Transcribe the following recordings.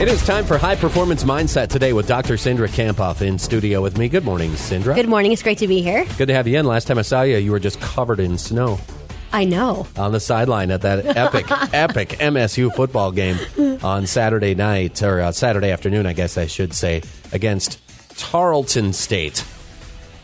It is time for High Performance Mindset today with Dr. Cindra Kamphoff in studio with me. Good morning, Cindra. Good morning. It's great to be here. Good to have you in. Last time I saw you, you were just covered in snow I know. on the sideline at that epic, epic MSU football game on Saturday night, or uh, Saturday afternoon, I guess I should say, against Tarleton State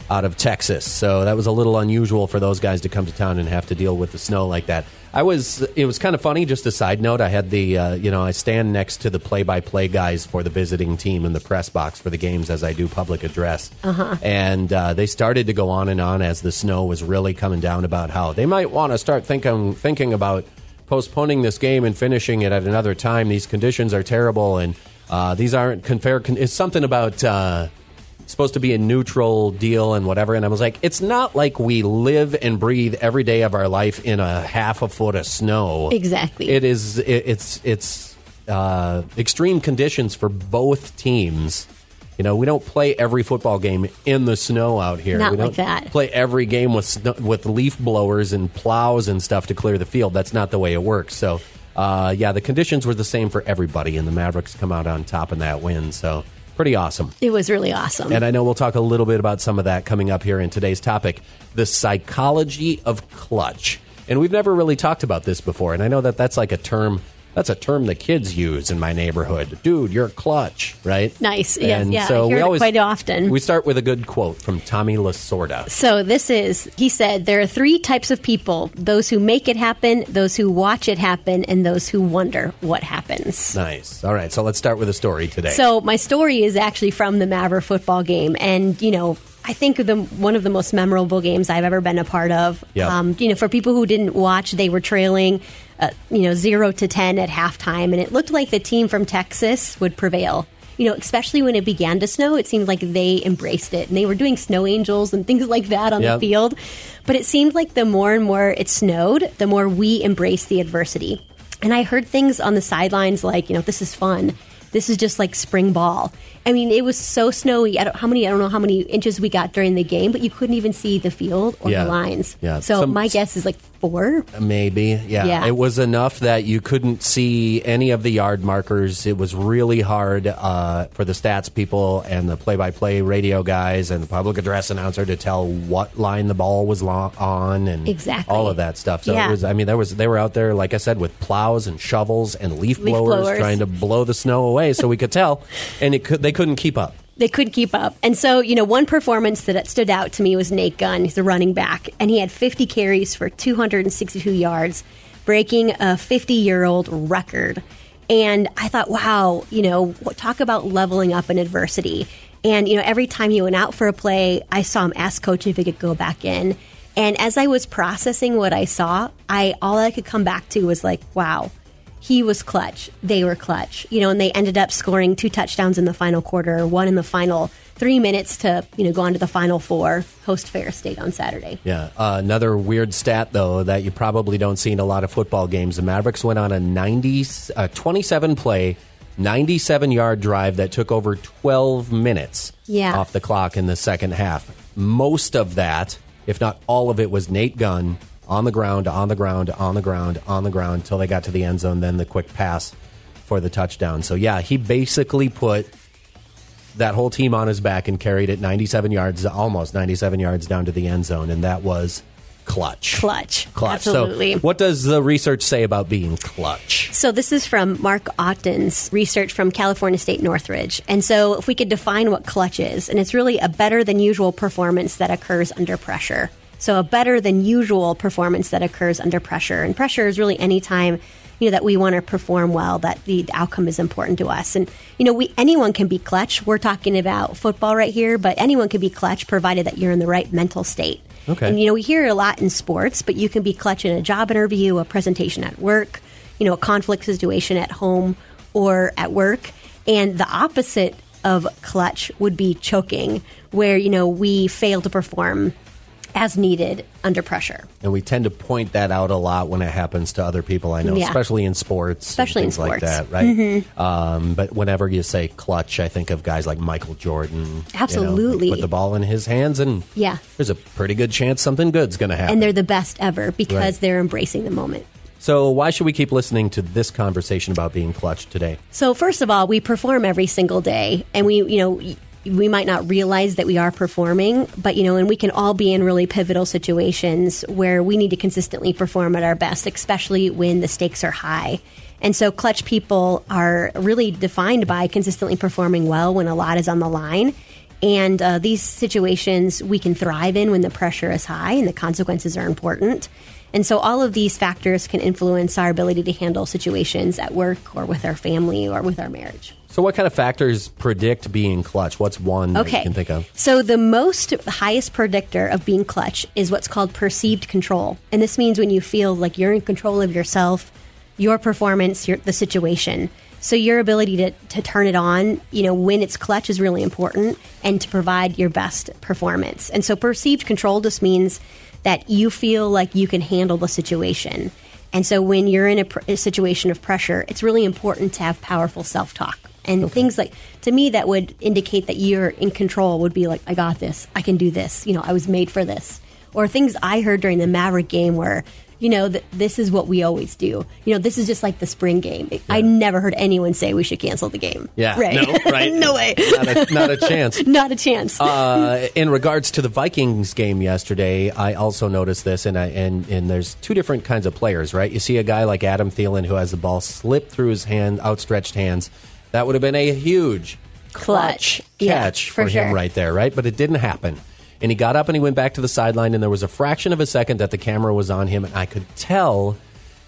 out of Texas. So that was a little unusual for those guys to come to town and have to deal with the snow like that. I was, it was kind of funny. Just a side note, I had the, uh, you know, I stand next to the play-by-play guys for the visiting team in the press box for the games as I do public address, uh-huh. and uh, they started to go on and on as the snow was really coming down about how they might want to start thinking thinking about postponing this game and finishing it at another time. These conditions are terrible, and uh, these aren't fair. Con- it's something about. Supposed to be a neutral deal and whatever. And I was like, it's not like we live and breathe every day of our life in a half a foot of snow. Exactly. It is. It, it's it's uh, extreme conditions for both teams. You know, we don't play every football game in the snow out here. Not we don't like that. Play every game with snow, with leaf blowers and plows and stuff to clear the field. That's not the way it works. So, uh, yeah, the conditions were the same for everybody, and the Mavericks come out on top in that win. So, pretty awesome. It was really awesome. And I know we'll talk a little bit about some of that coming up here in today's topic the psychology of clutch. And we've never really talked about this before. And I know that that's like a term. That's a term the kids use in my neighborhood. Dude, you're clutch, right? Nice. Yes, And yeah, I so hear we always quite often. We start with a good quote from Tommy Lasorda. so this is, he said, there are three types of people: those who make it happen, those who watch it happen, and those who wonder what happens. Nice. All right, so let's start with a story today. So my story is actually from the Maverick football game, and you know. I think the one of the most memorable games I've ever been a part of. Yep. Um, you know, for people who didn't watch, they were trailing, uh, you know, zero to ten at halftime, and it looked like the team from Texas would prevail. You know, especially when it began to snow, it seemed like they embraced it, and they were doing snow angels and things like that on Yep. the field. But it seemed like the more and more it snowed, the more we embraced the adversity. And I heard things on the sidelines like, you know, this is fun. This is just like spring ball. I mean, it was so snowy. I don't how many I don't know how many inches we got during the game, but you couldn't even see the field or Yeah. the lines. Yeah. So Some- my guess is like four. Maybe, yeah. Yeah. It was enough that you couldn't see any of the yard markers. It was really hard uh, for the stats people and the play-by-play radio guys and the public address announcer to tell what line the ball was lo- on and Exactly. all of that stuff. So Yeah. it was. I mean, there was they were out there, like I said, with plows and shovels and leaf, Leaf blowers, blowers. trying to blow the snow away so we could tell, and it could they couldn't keep up. They couldn't keep up. And so, you know, one performance that stood out to me was Nate Gunn. He's a running back, and he had 50 carries for 262 yards, breaking a 50 year old record. And I thought, wow, you know, talk about leveling up in adversity. And, you know, every time he went out for a play, I saw him ask coach if he could go back in. And as I was processing what I saw, I all I could come back to was like, wow, he was clutch. They were clutch. You know, and they ended up scoring two touchdowns in the final quarter, one in the final three minutes to, you know, go on to the final four, host Ferris State on Saturday. Yeah. Uh, another weird stat, though, that you probably don't see in a lot of football games. The Mavericks went on a 90, uh, 27 play, 97 yard drive that took over 12 minutes Yeah. off the clock in the second half. Most of that, if not all of it, was Nate Gunn on the ground, on the ground, on the ground, on the ground until they got to the end zone, then the quick pass for the touchdown. So, yeah, he basically put that whole team on his back and carried it 97 yards, almost 97 yards down to the end zone, and that was clutch. Clutch. Clutch. Absolutely. So, what does the research say about being clutch? So this is from Mark Otten's research from California State Northridge. And so if we could define what clutch is, and it's really a better than usual performance that occurs under pressure. So a better than usual performance that occurs under pressure. And pressure is really any time you know that we want to perform well, that the outcome is important to us. And you know, we anyone can be clutch. We're talking about football right here, but anyone can be clutch provided that you're in the right mental state. Okay. And you know, we hear a lot in sports, but you can be clutch in a job interview, a presentation at work, you know, a conflict situation at home or at work. And the opposite of clutch would be choking, where, you know, we fail to perform as needed under pressure. And we tend to point that out a lot when it happens to other people I know, Yeah. especially in sports, and Especially in things like sports. that, right? Mm-hmm. Um, but whenever you say clutch, I think of guys like Michael Jordan. you know, Absolutely. put the ball in his hands, and Yeah. there's a pretty good chance something good's going to happen. And they're the best ever because Right. they're embracing the moment. so why should we keep listening to this conversation about being clutch today? So first of all, we perform every single day, and we, you know, we might not realize that we are performing, but you know, and we can all be in really pivotal situations where we need to consistently perform at our best, especially when the stakes are high. And so, clutch people are really defined by consistently performing well when a lot is on the line. And uh, these situations we can thrive in when the pressure is high and the consequences are important. And so, all of these factors can influence our ability to handle situations at work or with our family or with our marriage. So, what kind of factors predict being clutch? What's one that you can think of? So the most the highest predictor of being clutch is what's called perceived control. And this means when you feel like you're in control of yourself, your performance, your, the situation. So your ability to, to turn it on, you know, when it's clutch is really important and to provide your best performance. And so perceived control just means that you feel like you can handle the situation. And so when you're in a, pr- a situation of pressure, it's really important to have powerful self-talk. And things like to me that would indicate that you're in control would be like I got this. I can do this. You know, I was made for this. Or things I heard during the Maverick game where you know, th- this is what we always do. You know, this is just like the spring game. I never heard anyone say we should cancel the game. Yeah, Right. no, right. no way. Not a, not a chance. Not a chance. Uh, in regards to the Vikings game yesterday, I also noticed this, and I, and and there's two different kinds of players, right? You see a guy like Adam Thielen who has the ball slip through his hand, outstretched hands. That would have been a huge Clutch. Yeah, catch for for, him sure. right there, right? But it didn't happen. And he got up and he went back to the sideline, and there was a fraction of a second that the camera was on him, and I could tell.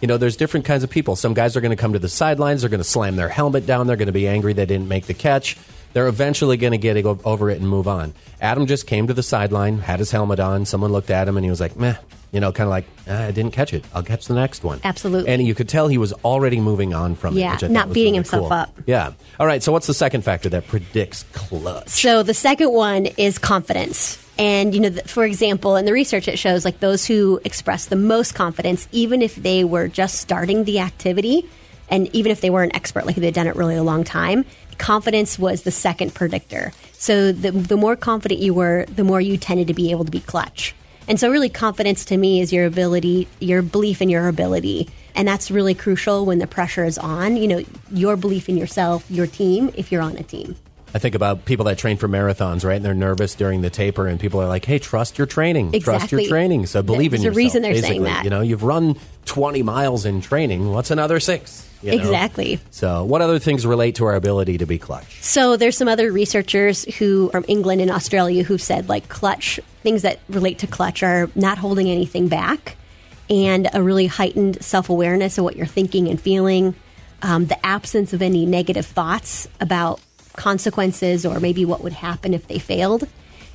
You know, there's different kinds of people. Some guys are going to come to the sidelines. They're going to slam their helmet down. They're going to be angry they didn't make the catch. They're eventually going to get over it and move on. Adam just came to the sideline, had his helmet on. Someone looked at him and he was like, meh. You know, kind of like, "Ah, I didn't catch it. I'll catch the next one. Absolutely. And you could tell he was already moving on from it. Yeah, which I thought not beating really himself cool. up. Yeah. All right. So, what's the second factor that predicts clutch? So the second one is confidence. And, you know, for example, in the research, it shows like those who express the most confidence, even if they were just starting the activity, and even if they were an expert, like they'd done it really a long time, confidence was the second predictor. So the, the more confident you were, the more you tended to be able to be clutch. And so, really, confidence to me is your ability, your belief in your ability. And that's really crucial when the pressure is on. You know, your belief in yourself, your team, if you're on a team. I think about people that train for marathons, right? And they're nervous during the taper, and people are like, "Hey, trust your training. Trust your training. So believe in There's a yourself." reason they're saying basically. that. You know, you've run 20 miles in training. What's another six? You know? Exactly. So, what other things relate to our ability to be clutch? So there's some other researchers who from England and Australia who've said like clutch things that relate to clutch are not holding anything back and a really heightened self-awareness of what you're thinking and feeling um, the absence of any negative thoughts about consequences or maybe what would happen if they failed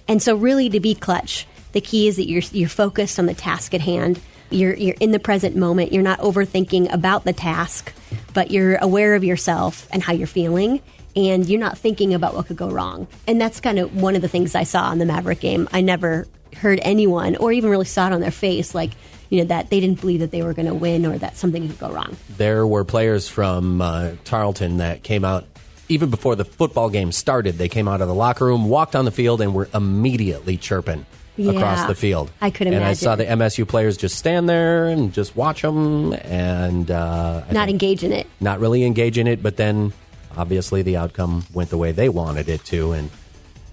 and so really to be clutch the key is that you're you're focused on the task at hand you're you're in the present moment you're not overthinking about the task but you're aware of yourself and how you're feeling and you're not thinking about what could go wrong. And that's kind of one of the things I saw in the Maverick game. I never heard anyone or even really saw it on their face like, you know, that they didn't believe that they were going to win or that something could go wrong. There were players from uh, Tarleton that came out even before the football game started. They came out of the locker room, walked on the field, and were immediately chirping across the field. I could And I saw the. MSU players just stand there and just watch them, and uh, Not engage in it. not really engage in it. But then, obviously, the outcome went the way they wanted it to, and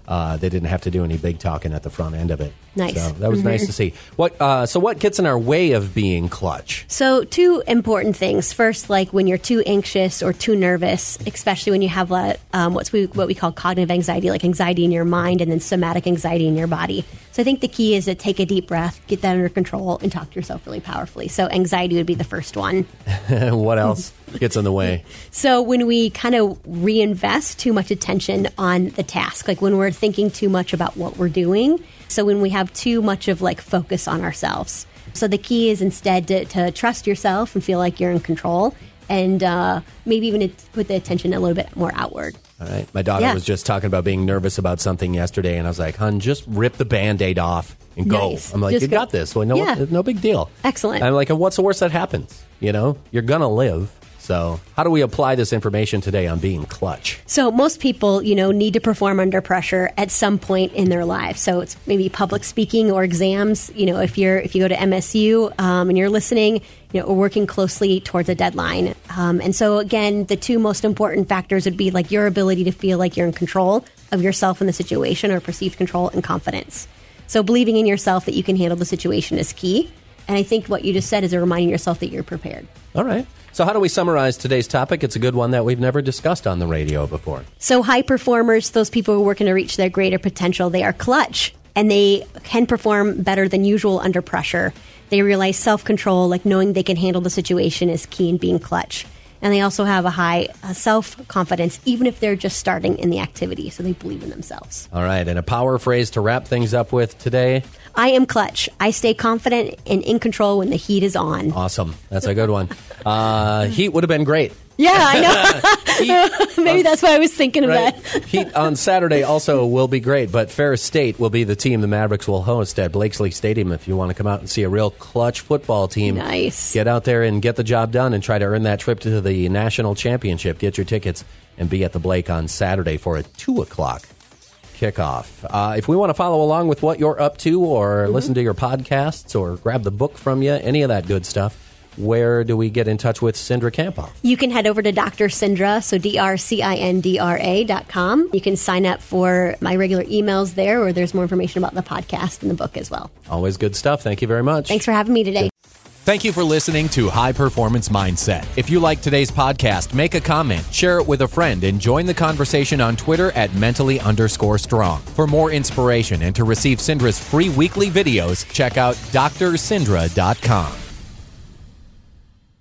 uh, they didn't have to do any big talking at the front end of it. Nice. So that was nice to see. What? Uh, so, what gets in our way of being clutch? So, two important things. First, like when you're too anxious or too nervous, especially when you have um, what's we, what we call cognitive anxiety, like anxiety in your mind and then somatic anxiety in your body. So, I think the key is to take a deep breath, get that under control, and talk to yourself really powerfully. So, anxiety would be the first one. what else gets in the way? So when we kind of reinvest too much attention on the task, like when we're thinking too much about what we're doing, so when we have too much of like focus on ourselves. So the key is instead to, to trust yourself and feel like you're in control and uh, maybe even put the attention a little bit more outward. All right. My daughter Yeah. was just talking about being nervous about something yesterday, and I was like, "Hun, just rip the band-aid off and go." Nice. I'm like, Just "You go. got this. Well, no, Yeah. no big deal." Excellent. I'm like, "And what's the worst that happens? You know, you're gonna live." So, how do we apply this information today on being clutch? So most people, you know, need to perform under pressure at some point in their life. So it's maybe public speaking or exams. You know, if you're if you go to MSU um, and you're listening, you know, or working closely towards a deadline. Um, and so again, the two most important factors would be like your ability to feel like you're in control of yourself in the situation, or perceived control and confidence. So believing in yourself that you can handle the situation is key. And I think what you just said is a reminding yourself that you're prepared. All right. So, how do we summarize today's topic? It's a good one that we've never discussed on the radio before. So, high performers, those people who are working to reach their greater potential, they are clutch and they can perform better than usual under pressure. They realize self control, like knowing they can handle the situation, is key in being clutch. And they also have a high uh, self confidence, even if they're just starting in the activity. So, they believe in themselves. All right. And a power phrase to wrap things up with today. I am clutch. I stay confident and in control when the heat is on. Awesome. That's a good one. Uh, heat would have been great. Yeah, I know. Maybe that's why I was thinking of that. Heat on Saturday also will be great, but Ferris State will be the team the Mavericks will host at Blakeslee Stadium. If you want to come out and see a real clutch football team, Nice. Get out there and get the job done and try to earn that trip to the national championship. Get your tickets and be at the Blake on Saturday for a two o'clock kickoff. Uh, if we want to follow along with what you're up to, or listen to your podcasts, or grab the book from you, any of that good stuff. Where do we get in touch with Cindra Kamphoff? You can head over to Dr. Cindra, so D-R-C-I-N-D-R-A dot com. You can sign up for my regular emails there, or there's more information about the podcast and the book as well. Always good stuff. Thank you very much. Thanks for having me today. Thank you for listening to High Performance Mindset. If you like today's podcast, make a comment, share it with a friend, and join the conversation on Twitter at mentally underscore strong. For more inspiration and to receive Cindra's free weekly videos, check out drcindra.com.